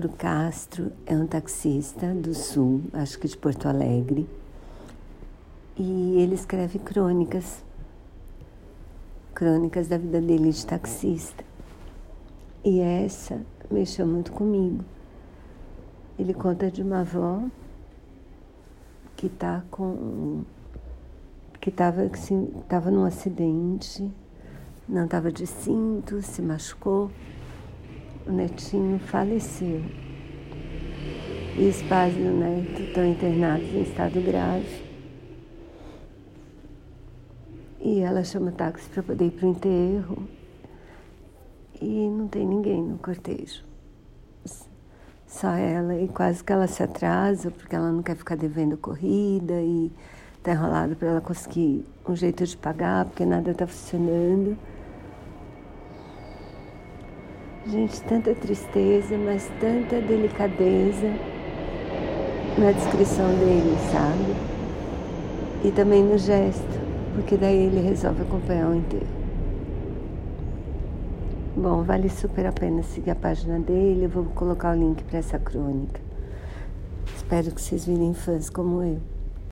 Mauro Castro é um taxista do Sul, acho que de Porto Alegre, e ele escreve crônicas, crônicas da vida dele de taxista. E essa mexeu muito comigo. Ele conta de uma avó que tá com que estava assim, tava num acidente, não estava de cinto, se machucou o netinho faleceu. E os pais do neto estão internados em estado grave. E ela chama táxi para poder ir para o enterro. E não tem ninguém no cortejo. Só ela. E quase que ela se atrasa, porque ela não quer ficar devendo corrida e está enrolado para ela conseguir um jeito de pagar, porque nada está funcionando. Gente, tanta tristeza, mas tanta delicadeza na descrição dele, sabe? E também no gesto, porque daí ele resolve acompanhar o inteiro. Bom, vale super a pena seguir a página dele, eu vou colocar o link para essa crônica. Espero que vocês virem fãs como eu.